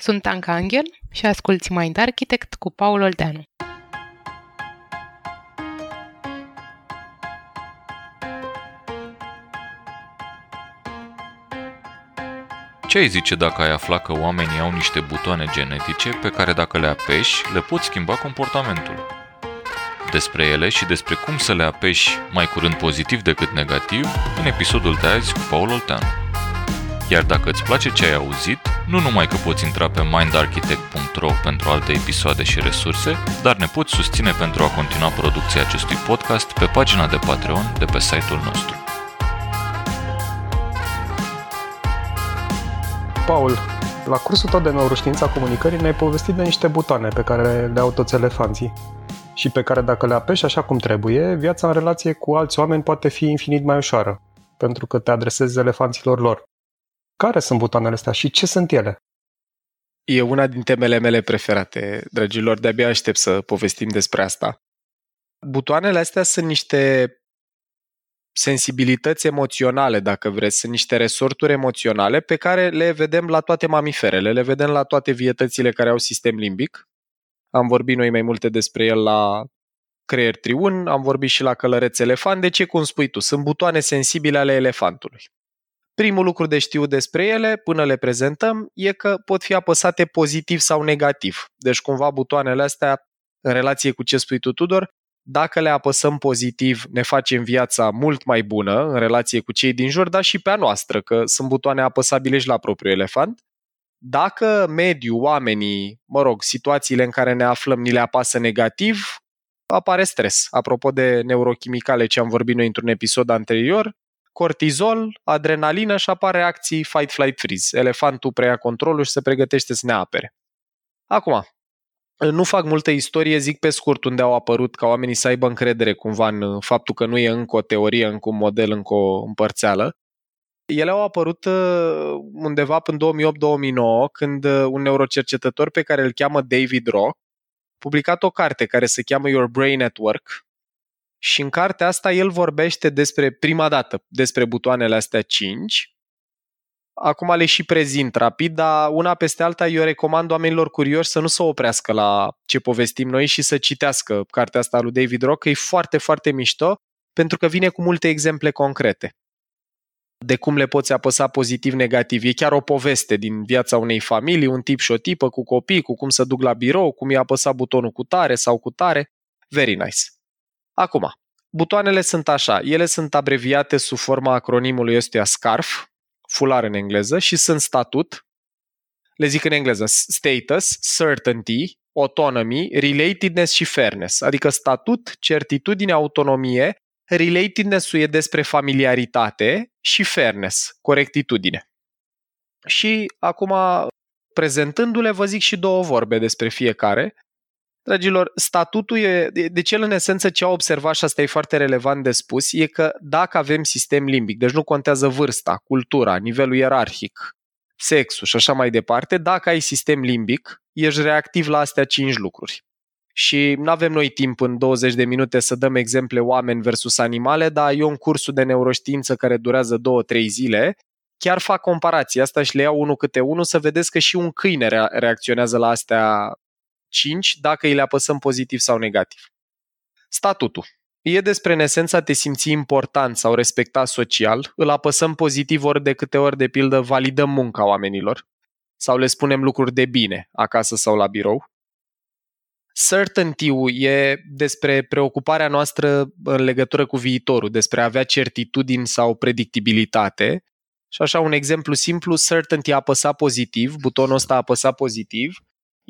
Sunt Anca Angel și asculți Mind Architect cu Paul Olteanu. Ce ai zice dacă ai afla că oamenii au niște butoane genetice pe care dacă le apeși, le poți schimba comportamentul? Despre ele și despre cum să le apeși mai curând pozitiv decât negativ în episodul de azi cu Paul Olteanu. Iar dacă îți place ce ai auzit, nu numai că poți intra pe mindarchitect.ro pentru alte episoade și resurse, dar ne poți susține pentru a continua producția acestui podcast pe pagina de Patreon de pe site-ul nostru. Paul, la cursul tău de neuroștiința comunicării ne-ai povestit de niște butoane pe care le au toți elefanții și pe care dacă le apeși așa cum trebuie, viața în relație cu alți oameni poate fi infinit mai ușoară, pentru că te adresezi elefanților lor. Care sunt butoanele astea și ce sunt ele? E una din temele mele preferate, dragilor, de-abia aștept să povestim despre asta. Butoanele astea sunt niște sensibilități emoționale, dacă vreți, sunt niște resorturi emoționale pe care le vedem la toate mamiferele, le vedem la toate vietățile care au sistem limbic. Am vorbit noi mai multe despre el la creier triun, am vorbit și la călăreț elefant, de ce cum spui tu? Sunt butoane sensibile ale elefantului. Primul lucru de știut despre ele, până le prezentăm, e că pot fi apăsate pozitiv sau negativ. Deci cumva butoanele astea, în relație cu ce spui tu, Tudor, dacă le apăsăm pozitiv, ne facem viața mult mai bună în relație cu cei din jur, dar și pe a noastră, că sunt butoane apăsabile și la propriul elefant. Dacă mediul, oamenii, mă rog, situațiile în care ne aflăm, ni le apasă negativ, apare stres. Apropo de neurochimicale ce am vorbit noi într-un episod anterior, cortizol, adrenalină și apar reacții fight, flight, freeze. Elefantul preia controlul și se pregătește să ne apere. Acum, nu fac multă istorie, zic pe scurt unde au apărut ca oamenii să aibă încredere cumva în faptul că nu e încă o teorie, încă un model, încă o împărțeală. Ele au apărut uh, undeva până 2008-2009, când uh, un neurocercetător pe care îl cheamă David Rock publicat o carte care se cheamă Your Brain at Work, și în cartea asta el vorbește despre prima dată, despre butoanele astea 5. Acum le și prezint rapid, dar una peste alta eu recomand oamenilor curioși să nu se oprească la ce povestim noi și să citească cartea asta lui David Rock, că e foarte, foarte mișto, pentru că vine cu multe exemple concrete de cum le poți apăsa pozitiv-negativ. E chiar o poveste din viața unei familii, un tip și o tipă cu copii, cu cum să duc la birou, cum i-a apăsat butonul cu tare sau cu tare. Very nice. Acum, butoanele sunt așa, ele sunt abreviate sub forma acronimului ăstuia SCARF, fular în engleză, și sunt statut, le zic în engleză, status, certainty, autonomy, relatedness și fairness, adică statut, certitudine, autonomie, relatedness-ul e despre familiaritate și fairness, corectitudine. Și acum, prezentându-le, vă zic și două vorbe despre fiecare. Dragilor, statutul e, deci el în esență ce a observat și asta e foarte relevant de spus, e că dacă avem sistem limbic, deci nu contează vârsta, cultura, nivelul ierarhic, sexul și așa mai departe, dacă ai sistem limbic, ești reactiv la astea cinci lucruri. Și nu avem noi timp în 20 de minute să dăm exemple oameni versus animale, dar eu în cursul de neuroștiință care durează 2-3 zile, chiar fac comparații asta și le iau unul câte unul să vedeți că și un câine reacționează la astea 5 dacă îi le apăsăm pozitiv sau negativ. Statutul. E despre în esență a te simți important sau respectat social, îl apăsăm pozitiv ori de câte ori, de pildă, validăm munca oamenilor sau le spunem lucruri de bine acasă sau la birou. Certainty-ul e despre preocuparea noastră în legătură cu viitorul, despre a avea certitudini sau predictibilitate. Și așa un exemplu simplu, certainty a apăsat pozitiv, butonul ăsta a apăsat pozitiv,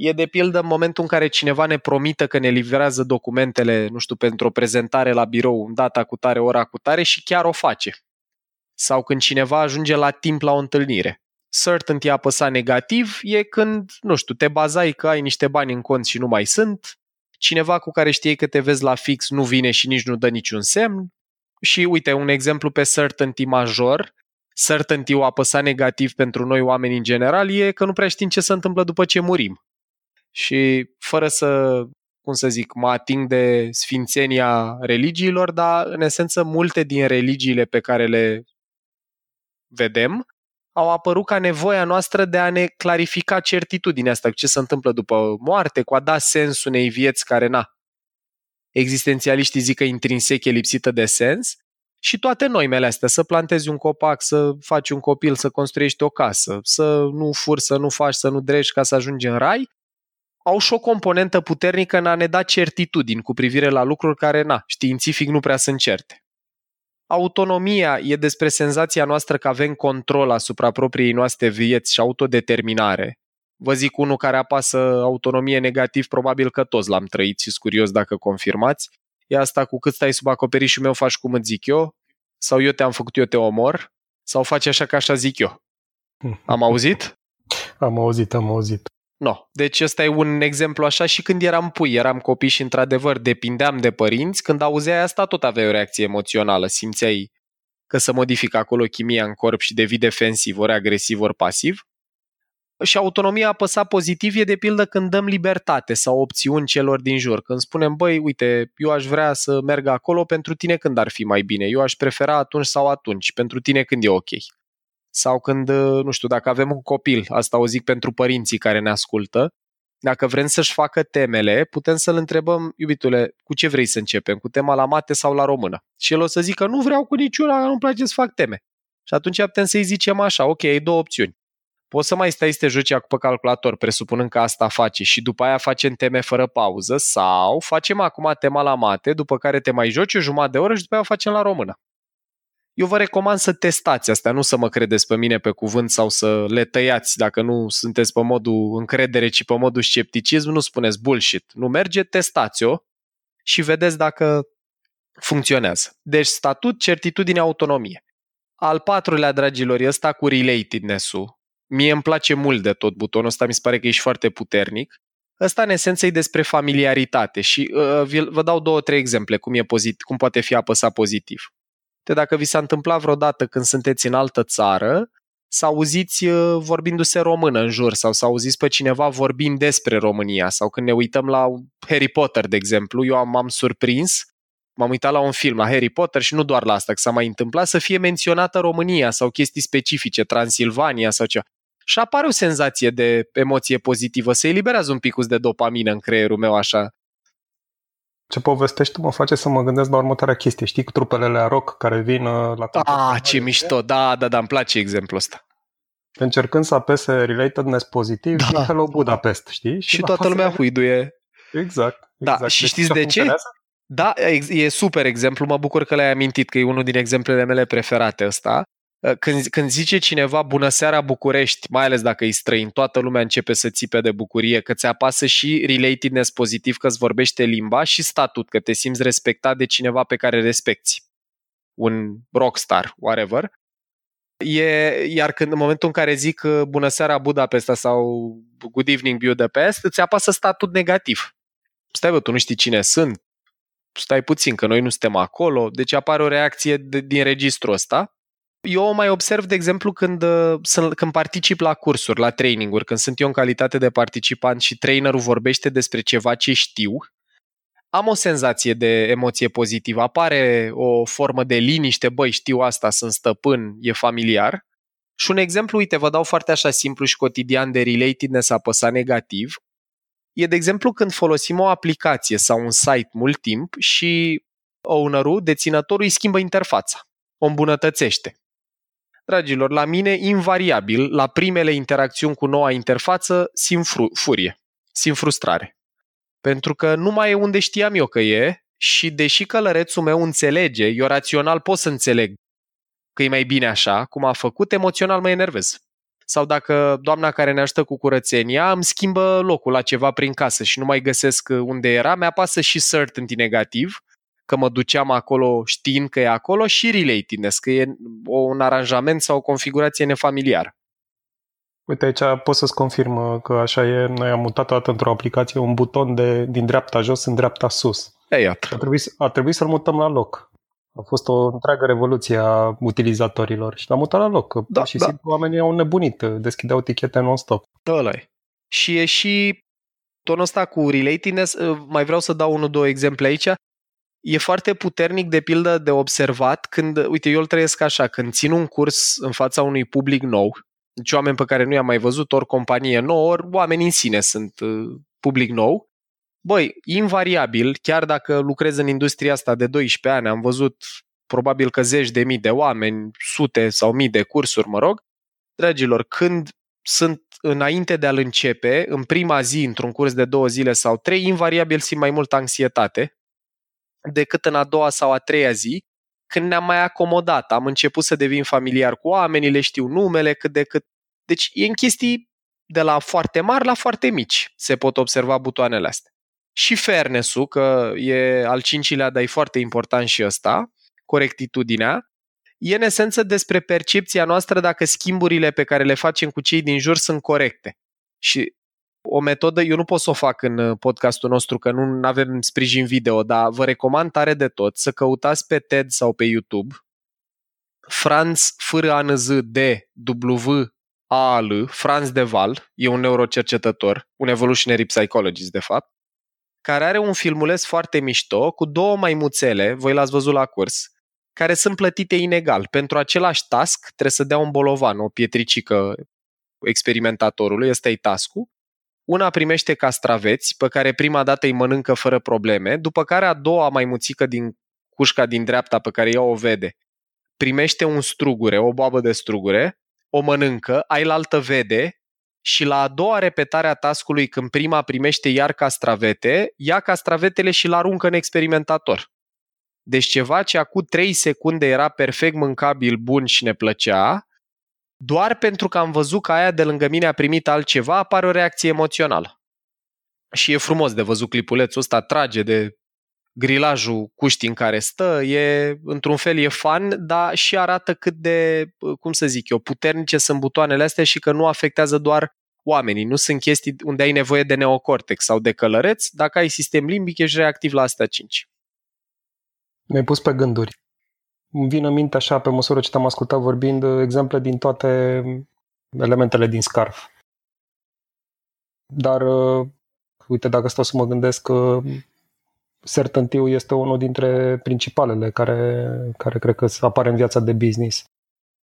e de pildă în momentul în care cineva ne promită că ne livrează documentele, nu știu, pentru o prezentare la birou în data cu tare, ora cu tare și chiar o face. Sau când cineva ajunge la timp la o întâlnire certainty a apăsat negativ e când, nu știu, te bazai că ai niște bani în cont și nu mai sunt, cineva cu care știi că te vezi la fix nu vine și nici nu dă niciun semn. Și uite, un exemplu pe certainty major, certainty-ul apăsat negativ pentru noi oameni în general e că nu prea știm ce se întâmplă după ce murim. Și fără să, cum să zic, mă ating de sfințenia religiilor, dar în esență multe din religiile pe care le vedem au apărut ca nevoia noastră de a ne clarifica certitudinea asta, ce se întâmplă după moarte, cu a da sens unei vieți care, na, existențialiștii zic că intrinsec e lipsită de sens, și toate noimele astea, să plantezi un copac, să faci un copil, să construiești o casă, să nu furi, să nu faci, să nu drești ca să ajungi în rai, au și o componentă puternică în a ne da certitudini cu privire la lucruri care, na, științific nu prea sunt certe. Autonomia e despre senzația noastră că avem control asupra propriei noastre vieți și autodeterminare. Vă zic unul care apasă autonomie negativ, probabil că toți l-am trăit și curios dacă confirmați. E asta cu cât stai sub acoperișul meu, faci cum îți zic eu, sau eu te-am făcut, eu te omor, sau faci așa ca așa zic eu. Am auzit? Am auzit, am auzit. No. Deci ăsta e un exemplu așa și când eram pui, eram copii și într-adevăr depindeam de părinți, când auzeai asta tot aveai o reacție emoțională, simțeai că se modifică acolo chimia în corp și devii defensiv, ori agresiv, ori pasiv. Și autonomia apăsa pozitiv e de pildă când dăm libertate sau opțiuni celor din jur. Când spunem, băi, uite, eu aș vrea să merg acolo pentru tine când ar fi mai bine. Eu aș prefera atunci sau atunci, pentru tine când e ok. Sau când, nu știu, dacă avem un copil, asta o zic pentru părinții care ne ascultă, dacă vrem să-și facă temele, putem să-l întrebăm, iubitule, cu ce vrei să începem? Cu tema la mate sau la română? Și el o să zică, nu vreau cu niciuna, nu-mi place să fac teme. Și atunci putem să-i zicem așa, ok, ai două opțiuni. Poți să mai stai să te joci pe calculator, presupunând că asta face și după aia facem teme fără pauză sau facem acum tema la mate, după care te mai joci o jumătate de oră și după aia o facem la română. Eu vă recomand să testați asta, nu să mă credeți pe mine pe cuvânt sau să le tăiați dacă nu sunteți pe modul încredere, ci pe modul scepticism, nu spuneți bullshit. Nu merge, testați-o și vedeți dacă funcționează. Deci statut, certitudine, autonomie. Al patrulea, dragilor, e ăsta cu relatedness-ul. Mie îmi place mult de tot butonul ăsta, mi se pare că ești foarte puternic. Ăsta, în esență, e despre familiaritate și uh, vă dau două, trei exemple cum, e pozit- cum poate fi apăsat pozitiv de dacă vi s-a întâmplat vreodată când sunteți în altă țară, să auziți uh, vorbindu-se română în jur sau să auziți pe cineva vorbind despre România sau când ne uităm la Harry Potter, de exemplu, eu m-am surprins, m-am uitat la un film, la Harry Potter și nu doar la asta, că s-a mai întâmplat să fie menționată România sau chestii specifice, Transilvania sau ceva. Și apare o senzație de emoție pozitivă, se eliberează un pic de dopamină în creierul meu așa ce povestești tu mă face să mă gândesc la următoarea chestie. Știi cu trupele la rock care vin uh, la Ah, ce mișto! Da, da, da, îmi place exemplul ăsta. Încercând să apese relatedness pozitiv da. și Hello Budapest, știi? Și, și toată lumea huiduie. Exact, Da, exact. și deci știți de ce? Da, e super exemplu, mă bucur că l-ai amintit, că e unul din exemplele mele preferate ăsta. Uh, când, când zice cineva bună seara București, mai ales dacă e străin, toată lumea începe să țipe de bucurie, că ți apasă și relatedness pozitiv că îți vorbește limba și statut, că te simți respectat de cineva pe care respecti. Un rockstar, whatever. E, iar când în momentul în care zic uh, bună seara Budapesta sau good evening Budapest, îți apasă statut negativ. Stai bă, tu nu știi cine sunt, stai puțin, că noi nu suntem acolo, deci apare o reacție de, din registrul ăsta eu o mai observ, de exemplu, când, uh, când particip la cursuri, la traininguri, când sunt eu în calitate de participant și trainerul vorbește despre ceva ce știu, am o senzație de emoție pozitivă. Apare o formă de liniște, băi, știu asta, sunt stăpân, e familiar. Și un exemplu, uite, vă dau foarte așa simplu și cotidian de relatedness apăsat negativ. E, de exemplu, când folosim o aplicație sau un site mult timp și ownerul, deținătorul, îi schimbă interfața, o îmbunătățește. Dragilor, la mine, invariabil, la primele interacțiuni cu noua interfață, simt fru- furie, simt frustrare. Pentru că nu mai e unde știam eu că e și deși călărețul meu înțelege, eu rațional pot să înțeleg că e mai bine așa, cum a făcut, emoțional mă enervez. Sau dacă doamna care ne ajută cu curățenia îmi schimbă locul la ceva prin casă și nu mai găsesc unde era, mi-apasă și certainty negativ că mă duceam acolo știind că e acolo și relatedness, că e un aranjament sau o configurație nefamiliară. Uite, aici pot să-ți confirm că așa e. Noi am mutat toată într-o aplicație un buton de, din dreapta jos în dreapta sus. Ei, iată. A trebuit, a trebuit să-l mutăm la loc. A fost o întreagă revoluție a utilizatorilor și l-am mutat la loc. Da, și da. simplu oamenii au nebunit, deschideau tichete non-stop. ăla e. Și e și tonul ăsta cu relatedness, mai vreau să dau unul, două exemple aici e foarte puternic, de pildă, de observat când, uite, eu îl trăiesc așa, când țin un curs în fața unui public nou, deci oameni pe care nu i-am mai văzut, ori companie nouă, ori oameni în sine sunt uh, public nou, băi, invariabil, chiar dacă lucrez în industria asta de 12 ani, am văzut probabil că zeci de mii de oameni, sute sau mii de cursuri, mă rog, dragilor, când sunt înainte de a-l începe, în prima zi, într-un curs de două zile sau trei, invariabil simt mai multă anxietate decât în a doua sau a treia zi, când ne-am mai acomodat. Am început să devin familiar cu oamenii, le știu numele, cât de cât. Deci e în chestii de la foarte mari la foarte mici se pot observa butoanele astea. Și fairness că e al cincilea, dar e foarte important și ăsta, corectitudinea, e în esență despre percepția noastră dacă schimburile pe care le facem cu cei din jur sunt corecte. Și o metodă, eu nu pot să o fac în uh, podcastul nostru, că nu avem sprijin video, dar vă recomand tare de tot să căutați pe TED sau pe YouTube Franz F-R-A-N-Z D W A L, Franz de Val, e un neurocercetător, un evolutionary psychologist de fapt, care are un filmuleț foarte mișto cu două maimuțele, voi l-ați văzut la curs, care sunt plătite inegal. Pentru același task trebuie să dea un bolovan, o pietricică experimentatorului, ăsta e task Una primește castraveți, pe care prima dată îi mănâncă fără probleme, după care a doua maimuțică din cușca din dreapta pe care ea o vede, primește un strugure, o boabă de strugure, o mănâncă, ailaltă vede și la a doua repetare a tascului, când prima primește iar castravete, ia castravetele și l aruncă în experimentator. Deci ceva ce acum 3 secunde era perfect mâncabil, bun și ne plăcea, doar pentru că am văzut că aia de lângă mine a primit altceva, apare o reacție emoțională. Și e frumos de văzut clipulețul ăsta, trage de grilajul cuștii în care stă, e, într-un fel e fan, dar și arată cât de, cum să zic eu, puternice sunt butoanele astea și că nu afectează doar oamenii. Nu sunt chestii unde ai nevoie de neocortex sau de călăreț. Dacă ai sistem limbic, ești reactiv la astea 5. Mi-ai pus pe gânduri. Îmi vin în minte așa, pe măsură ce te-am ascultat vorbind, exemple din toate elementele din Scarf. Dar, uh, uite, dacă stau să mă gândesc, uh, certainty este unul dintre principalele care, care cred că apare în viața de business.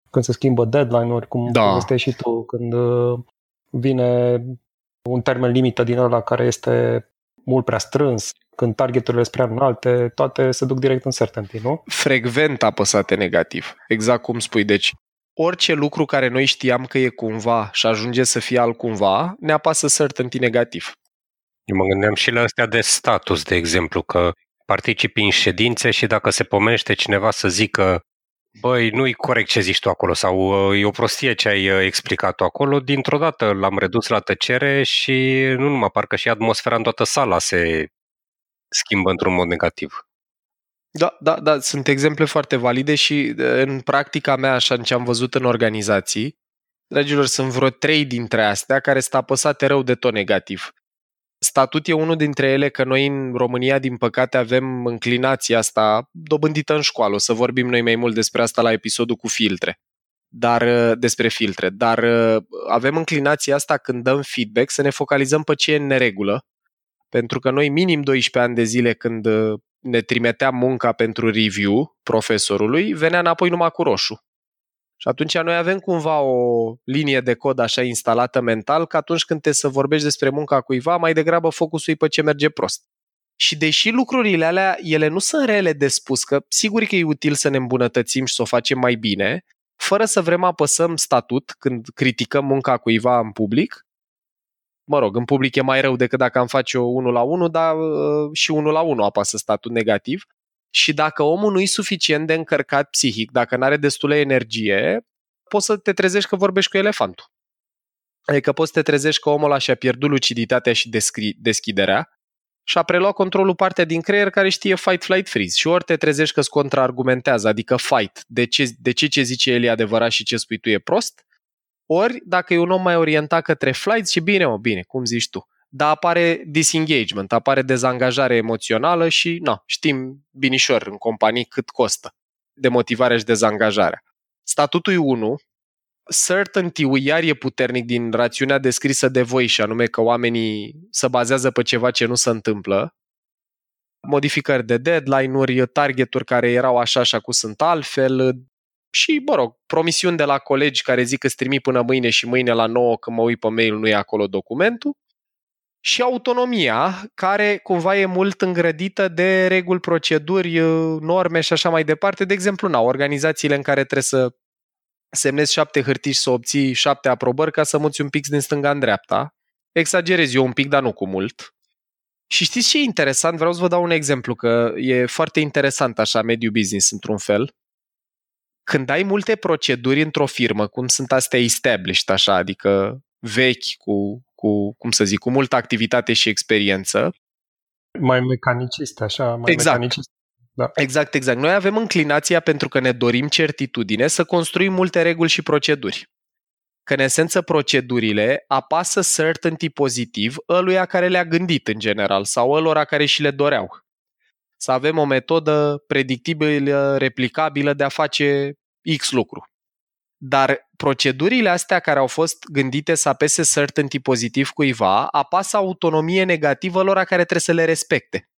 Când se schimbă deadline-uri, cum da. este și tu, când uh, vine un termen limită din ăla care este mult prea strâns, când targeturile sunt prea înalte, toate se duc direct în certainty, nu? Frecvent apăsate negativ, exact cum spui. Deci, orice lucru care noi știam că e cumva și ajunge să fie altcumva, ne apasă certainty negativ. Eu mă gândeam și la astea de status, de exemplu, că participi în ședințe și dacă se pomenește cineva să zică băi, nu-i corect ce zici tu acolo sau e o prostie ce ai uh, explicat tu acolo, dintr-o dată l-am redus la tăcere și nu numai, parcă și atmosfera în toată sala se schimbă într-un mod negativ. Da, da, da, sunt exemple foarte valide și în practica mea, așa ce am văzut în organizații, dragilor, sunt vreo trei dintre astea care sunt apăsate rău de tot negativ. Statut e unul dintre ele că noi în România, din păcate, avem înclinația asta dobândită în școală. O să vorbim noi mai mult despre asta la episodul cu filtre. Dar despre filtre. Dar avem înclinația asta când dăm feedback să ne focalizăm pe ce e în neregulă. Pentru că noi minim 12 ani de zile când ne trimiteam munca pentru review profesorului, venea înapoi numai cu roșu. Și atunci noi avem cumva o linie de cod așa instalată mental că atunci când te să vorbești despre munca cuiva, mai degrabă focusul e pe ce merge prost. Și deși lucrurile alea, ele nu sunt rele de spus, că sigur că e util să ne îmbunătățim și să o facem mai bine, fără să vrem apăsăm statut când criticăm munca cuiva în public, mă rog, în public e mai rău decât dacă am face o 1 la 1, dar uh, și 1 la 1 apasă statut negativ și dacă omul nu e suficient de încărcat psihic, dacă nu are destulă energie, poți să te trezești că vorbești cu elefantul. Adică poți să te trezești că omul ăla și-a pierdut luciditatea și deschiderea și a preluat controlul partea din creier care știe fight, flight, freeze. Și ori te trezești că îți contraargumentează, adică fight, de ce, de ce ce zice el e adevărat și ce spui tu e prost, ori dacă e un om mai orientat către flight și bine, o bine, cum zici tu dar apare disengagement, apare dezangajare emoțională și na, știm binișor în companii cât costă demotivarea și dezangajarea. Statutul 1, certainty-ul iar e puternic din rațiunea descrisă de voi și anume că oamenii se bazează pe ceva ce nu se întâmplă, modificări de deadline-uri, targeturi care erau așa și acum sunt altfel și, mă rog, promisiuni de la colegi care zic că strimi până mâine și mâine la 9 când mă uit pe mail nu e acolo documentul și autonomia, care cumva e mult îngrădită de reguli, proceduri, norme și așa mai departe. De exemplu, na, organizațiile în care trebuie să semnezi șapte hârtii și să obții șapte aprobări ca să muți un pix din stânga în dreapta. Exagerez eu un pic, dar nu cu mult. Și știți ce e interesant? Vreau să vă dau un exemplu, că e foarte interesant așa mediul business într-un fel. Când ai multe proceduri într-o firmă, cum sunt astea established, așa, adică vechi, cu, cu, cum să zic, cu multă activitate și experiență. Mai mecaniciste, așa, mai exact. mecaniciste. Da. Exact, exact. Noi avem înclinația, pentru că ne dorim certitudine, să construim multe reguli și proceduri. Că, în esență, procedurile apasă certainty pozitiv ăluia care le-a gândit, în general, sau ălora care și le doreau. Să avem o metodă predictibilă, replicabilă de a face X lucru. Dar procedurile astea care au fost gândite să apese certainty pozitiv cuiva, apasă autonomie negativă lor care trebuie să le respecte.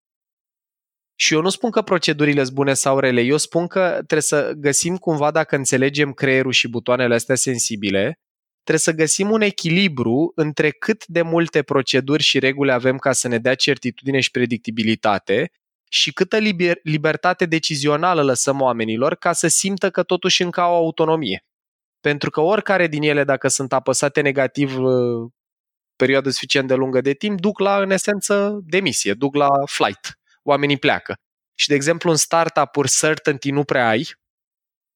Și eu nu spun că procedurile sunt bune sau rele, eu spun că trebuie să găsim cumva, dacă înțelegem creierul și butoanele astea sensibile, trebuie să găsim un echilibru între cât de multe proceduri și reguli avem ca să ne dea certitudine și predictibilitate și câtă liber- libertate decizională lăsăm oamenilor ca să simtă că totuși încă au autonomie. Pentru că oricare din ele, dacă sunt apăsate negativ uh, perioadă suficient de lungă de timp, duc la, în esență, demisie, duc la flight. Oamenii pleacă. Și, de exemplu, în startup-uri certainty nu prea ai,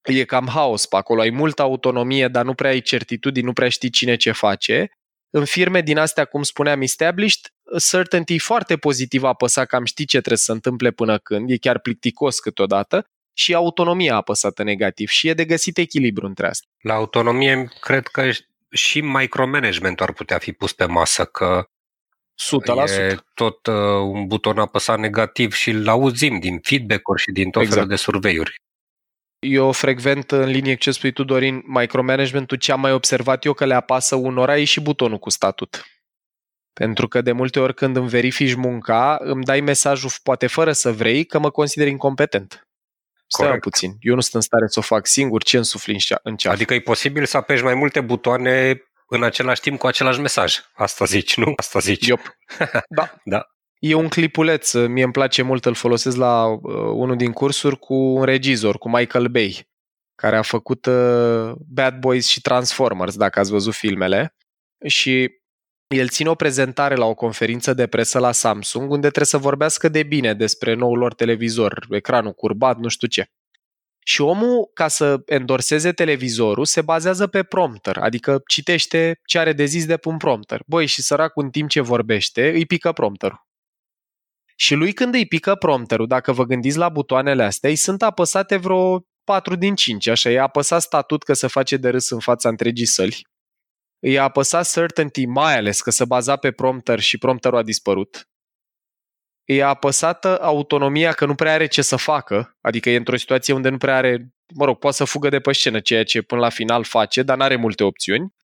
e cam haos pe acolo, ai multă autonomie, dar nu prea ai certitudini, nu prea știi cine ce face. În firme din astea, cum spuneam, established, certainty foarte pozitiv apăsat că am ști ce trebuie să se întâmple până când, e chiar plicticos câteodată, și autonomia apăsată negativ și e de găsit echilibru între astea. La autonomie, cred că și micromanagement ar putea fi pus pe masă, că 100%. e tot uh, un buton apăsat negativ și îl auzim din feedback-uri și din tot Exact. felul de surveiuri. Eu frecvent, în linie cu ce spui tu, Dorin, micromanagementul ce am mai observat eu că le apasă unora e și butonul cu statut. Pentru că de multe ori când îmi verifici munca, îmi dai mesajul, poate fără să vrei, că mă consider incompetent. Stai Corect. puțin, eu nu sunt în stare să o fac singur, ce însufli în cea- în ceafă? Adică e posibil să apeși mai multe butoane în același timp cu același mesaj. Asta zici, nu? Asta zici. Iop. Da. Da. E un clipuleț, mie îmi place mult, îl folosesc la uh, unul din cursuri cu un regizor, cu Michael Bay, care a făcut uh, Bad Boys și Transformers, dacă ați văzut filmele. Și el ține o prezentare la o conferință de presă la Samsung, unde trebuie să vorbească de bine despre noul lor televizor, ecranul curbat, nu știu ce. Și omul, ca să endorseze televizorul, se bazează pe prompter, adică citește ce are de zis de pe un prompter. Băi, și săracul în timp ce vorbește, îi pică prompterul. Și lui când îi pică prompterul, dacă vă gândiți la butoanele astea, îi sunt apăsate vreo 4 din 5, așa, e apăsat statut că se face de râs în fața întregii săli. Îi a apăsat certainty, mai ales că se baza pe prompter și prompterul a dispărut. Îi a apăsat autonomia că nu prea are ce să facă, adică e într-o situație unde nu prea are, mă rog, poate să fugă de pe scenă, ceea ce până la final face, dar nu are multe opțiuni.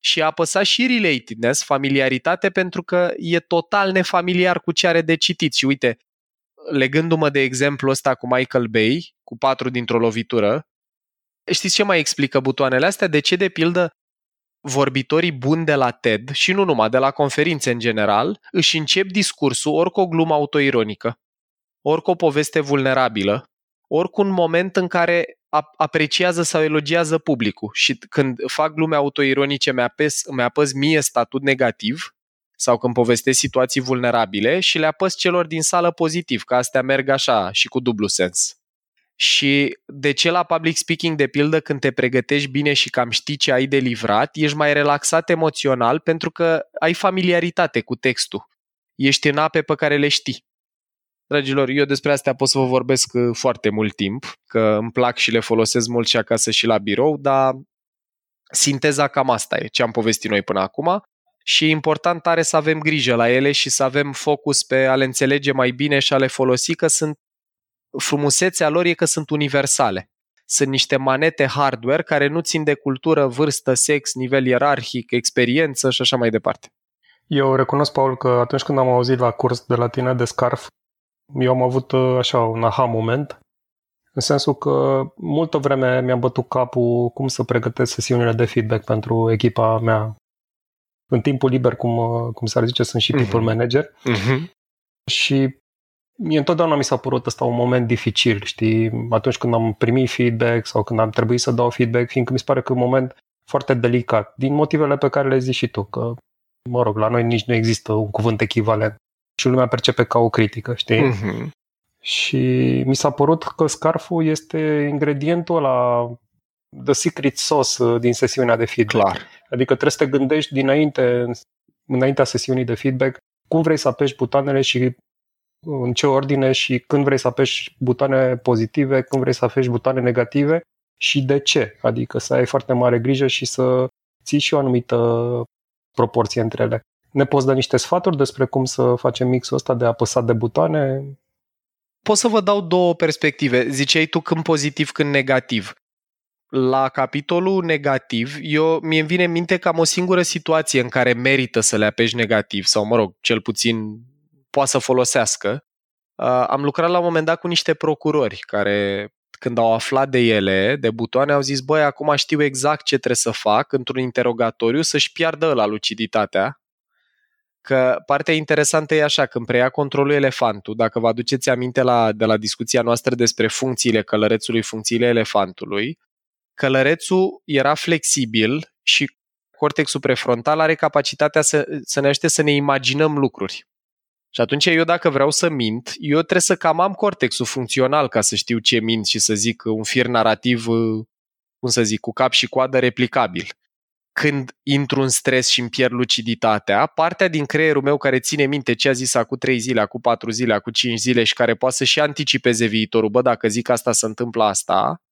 Și a apăsat și relatedness, familiaritate, pentru că e total nefamiliar cu ce are de citit. Și uite, legându-mă de exemplu ăsta cu Michael Bay, cu patru dintr-o lovitură, știți ce mai explică butoanele astea? De ce, de pildă, vorbitorii buni de la TED și nu numai, de la conferințe în general, își încep discursul ori cu o glumă autoironică, ori cu o poveste vulnerabilă, ori cu un moment în care ap- apreciază sau elogiază publicul și când fac glume autoironice mi apăs, mi apăs mie statut negativ sau când povestesc situații vulnerabile și le apăs celor din sală pozitiv, că astea merg așa și cu dublu sens. Și de ce la public speaking, de pildă, când te pregătești bine și cam știi ce ai de livrat, ești mai relaxat emoțional pentru că ai familiaritate cu textul. Ești în ape pe care le știi. Dragilor, eu despre astea pot să vă vorbesc uh, foarte mult timp, că îmi plac și le folosesc mult și acasă și la birou, dar sinteza cam asta e, ce am povestit noi până acum și e important tare să avem grijă la ele și să avem focus pe a le înțelege mai bine și a le folosi, că sunt frumusețea lor e că sunt universale. Sunt niște manete hardware care nu țin de cultură, vârstă, sex, nivel ierarhic, experiență și așa mai departe. Eu recunosc, Paul, că atunci când am auzit la curs de la tine de Scarf, eu am avut uh, așa un aha moment, în sensul că multă vreme mi-am bătut capul cum să pregătesc sesiunile de feedback pentru echipa mea. În timpul liber, cum, uh, cum s-ar zice, sunt și people mm-hmm. manager. Mm-hmm. Și mie întotdeauna mi s-a părut ăsta un moment dificil, știi, atunci când am primit feedback sau când am trebuit să dau feedback, fiindcă mi se pare că e un moment foarte delicat, din motivele pe care le zici și tu, că, mă rog, la noi nici nu există un cuvânt echivalent și lumea percepe ca o critică, știi? Mm-hmm. Și mi s-a părut că scarful este ingredientul ăla, the secret sauce uh, din sesiunea de feedback. Clar. Adică trebuie să te gândești dinainte, înaintea sesiunii de feedback, cum vrei să apeși butoanele și în ce ordine și când vrei să apeși butoane pozitive, când vrei să apeși butoane negative și de ce. Adică să ai foarte mare grijă și să ții și o anumită proporție între ele. Ne poți da niște sfaturi despre cum să facem mixul ăsta de apăsat de butoane? Pot să vă dau două perspective. Ziceai tu când pozitiv, când negativ. La capitolul negativ, eu mi-e vine în minte că am o singură situație în care merită să le apeși negativ, sau mă rog, cel puțin poate să folosească. Uh, am lucrat la un moment dat cu niște procurori care când au aflat de ele, de butoane, au zis, băi, acum știu exact ce trebuie să fac într-un interogatoriu să-și piardă la luciditatea. Că partea interesantă e așa, când preia controlul elefantul, dacă vă aduceți aminte la, de la discuția noastră despre funcțiile călărețului, funcțiile elefantului, călărețul era flexibil și cortexul prefrontal are capacitatea să, să ne ajute să ne imaginăm lucruri. Și atunci eu dacă vreau să mint, eu trebuie să cam am cortexul funcțional ca să știu ce mint și să zic un fir narrativ, uh, cum să zic, cu cap și coadă replicabil. Când intru în stres și îmi pierd luciditatea, partea din creierul meu care ține minte ce a zis acum 3 zile, acum 4 zile, acum 5 zile și care poate să și anticipeze viitorul, bă, dacă zic asta se întâmplă asta,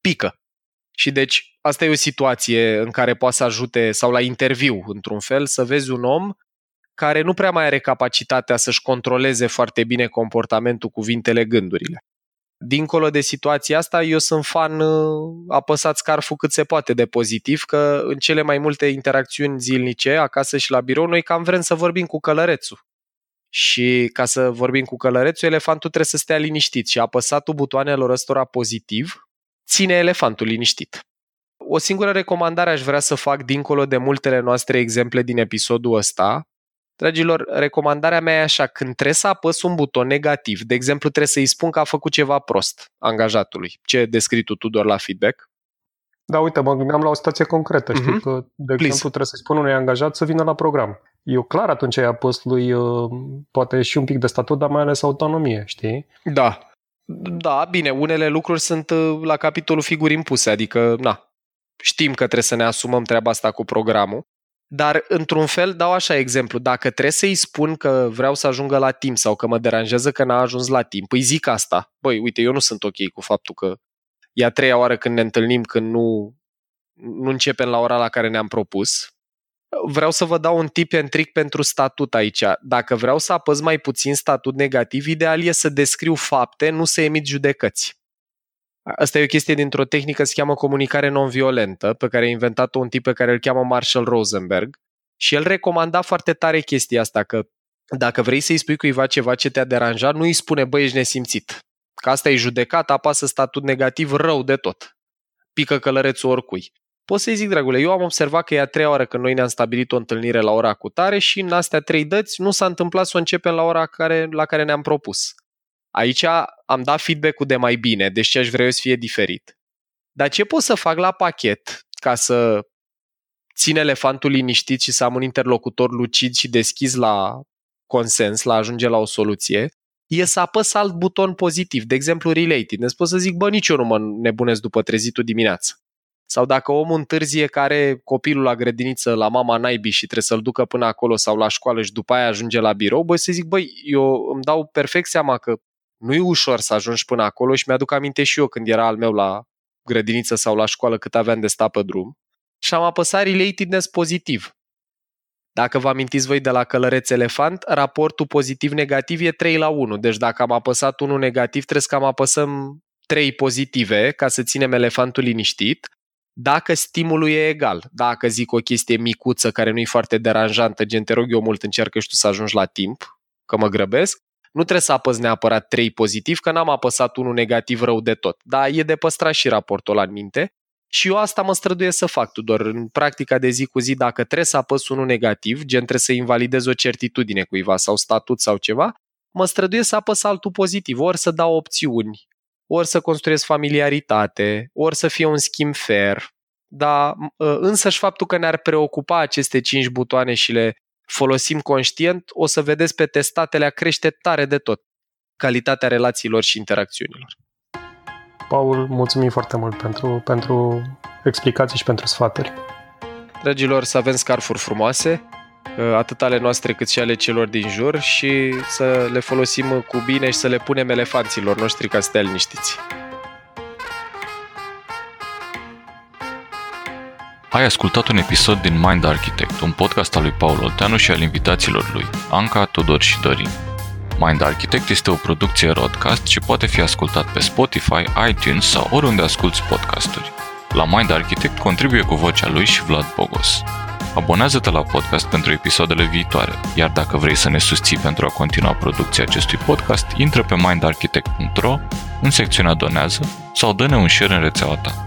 pică. Și deci asta e o situație în care poate să ajute, sau la interviu, într-un fel, să vezi un om care nu prea mai are capacitatea să-și controleze foarte bine comportamentul, cuvintele, gândurile. Dincolo de situația asta, eu sunt fan uh, apăsat scarful cât se poate de pozitiv, că în cele mai multe interacțiuni zilnice, acasă și la birou, noi cam vrem să vorbim cu călărețul. Și ca să vorbim cu călărețul, elefantul trebuie să stea liniștit și apăsatul butoanelor ăstora pozitiv ține elefantul liniștit. O singură recomandare aș vrea să fac dincolo de multele noastre exemple din episodul ăsta, Dragilor, recomandarea mea e așa, când trebuie să apăs un buton negativ, de exemplu trebuie să-i spun că a făcut ceva prost angajatului, ce descrii tu, Tudor, la feedback? Da, uite, mă gândeam la o situație concretă. Știi Mhm. că, de Please. exemplu, trebuie să-i spun unui angajat să vină la program. Eu clar atunci ai apăs lui uh, poate și un pic de statut, dar mai ales autonomie, știi? Da. Da, bine, unele lucruri sunt uh, la capitolul figuri impuse, adică, na, știm că trebuie să ne asumăm treaba asta cu programul, dar, într-un fel, dau așa exemplu, dacă trebuie să-i spun că vreau să ajungă la timp sau că mă deranjează că n-a ajuns la timp, îi zic asta. Băi, uite, eu nu sunt ok cu faptul că e a treia oară când ne întâlnim, când nu, nu începem la ora la care ne-am propus. Vreau să vă dau un tip and trick pentru statut aici. Dacă vreau să apăs mai puțin statut negativ, ideal e să descriu fapte, nu să emit judecăți. Asta e o chestie dintr-o tehnică se cheamă comunicare non-violentă, pe care a inventat-o un tip pe care îl cheamă Marshall Rosenberg. Și el recomanda foarte tare chestia asta, că dacă vrei să-i spui cuiva ceva ce te-a deranjat, nu îi spune, băi, ești nesimțit. Că asta e judecat, apasă statut negativ rău de tot. Pică călărețul oricui. Pot să-i zic, dragule, eu am observat că e a treia oară când noi ne-am stabilit o întâlnire la ora cu tare și în astea trei dăți nu s-a întâmplat să o începem la ora care, la care ne-am propus. Aici am dat feedback-ul de mai bine, deci ce aș vrea eu să fie diferit. Dar ce pot să fac la pachet ca să țin elefantul liniștit și să am un interlocutor lucid și deschis la consens, la a ajunge la o soluție, e să apăs alt buton pozitiv, de exemplu related. Ne pot să zic, bă, nici eu nu mă nebunesc după trezitul dimineață. Sau dacă omul întârzie care copilul la grădiniță la mama naibii și trebuie să-l ducă până acolo sau la școală și după aia ajunge la birou, băi să zic, băi, eu îmi dau perfect seama că nu e ușor să ajungi până acolo și mi-aduc aminte și eu când era al meu la grădiniță sau la școală cât aveam de stat pe drum și am apăsat relatedness pozitiv. Dacă vă amintiți voi de la călăreț elefant, raportul pozitiv-negativ e 3 la 1. Deci dacă am apăsat unul negativ, trebuie să cam apăsăm 3 pozitive ca să ținem elefantul liniștit. Dacă stimulul e egal, dacă zic o chestie micuță care nu e foarte deranjantă, gen te rog eu mult, încearcă și tu să ajungi la timp, că mă grăbesc, Nu trebuie să apăs neapărat 3 pozitiv, că n-am apăsat unul negativ rău de tot. Dar e de păstrat și raportul ăla în minte. Și eu asta mă străduie să fac, Tudor. În practica de zi cu zi, dacă trebuie să apăs unul negativ, gen trebuie să invalidez o certitudine cuiva sau statut sau ceva, mă străduie să apăs altul pozitiv, ori să dau opțiuni, ori să construiesc familiaritate, ori să fie un schimb fair. Dar ă, însăși faptul că ne-ar preocupa aceste cinci butoane și le folosim conștient, o să vedeți pe testatele a crește tare de tot calitatea relațiilor și interacțiunilor. Paul, mulțumim foarte mult pentru, pentru explicații și pentru sfaturi. Dragilor, să avem scarfuri frumoase, ă, atât ale noastre cât și ale celor din jur și să le folosim cu bine și să le punem elefanților noștri ca să stea liniștiți. Ai ascultat un episod din Mind Architect, un podcast al lui Paul Olteanu și al invitaților lui, Anca, Tudor și Dorin. Mind Architect este o producție Rodcast și poate fi ascultat pe Spotify, iTunes sau oriunde asculti podcasturi. La Mind Architect contribuie cu vocea lui și Vlad Bogos. Abonează-te la podcast pentru episoadele viitoare, iar dacă vrei să ne susții pentru a continua producția acestui podcast, intră pe mindarchitect.ro în secțiunea Donează sau dă-ne un share în rețeaua ta.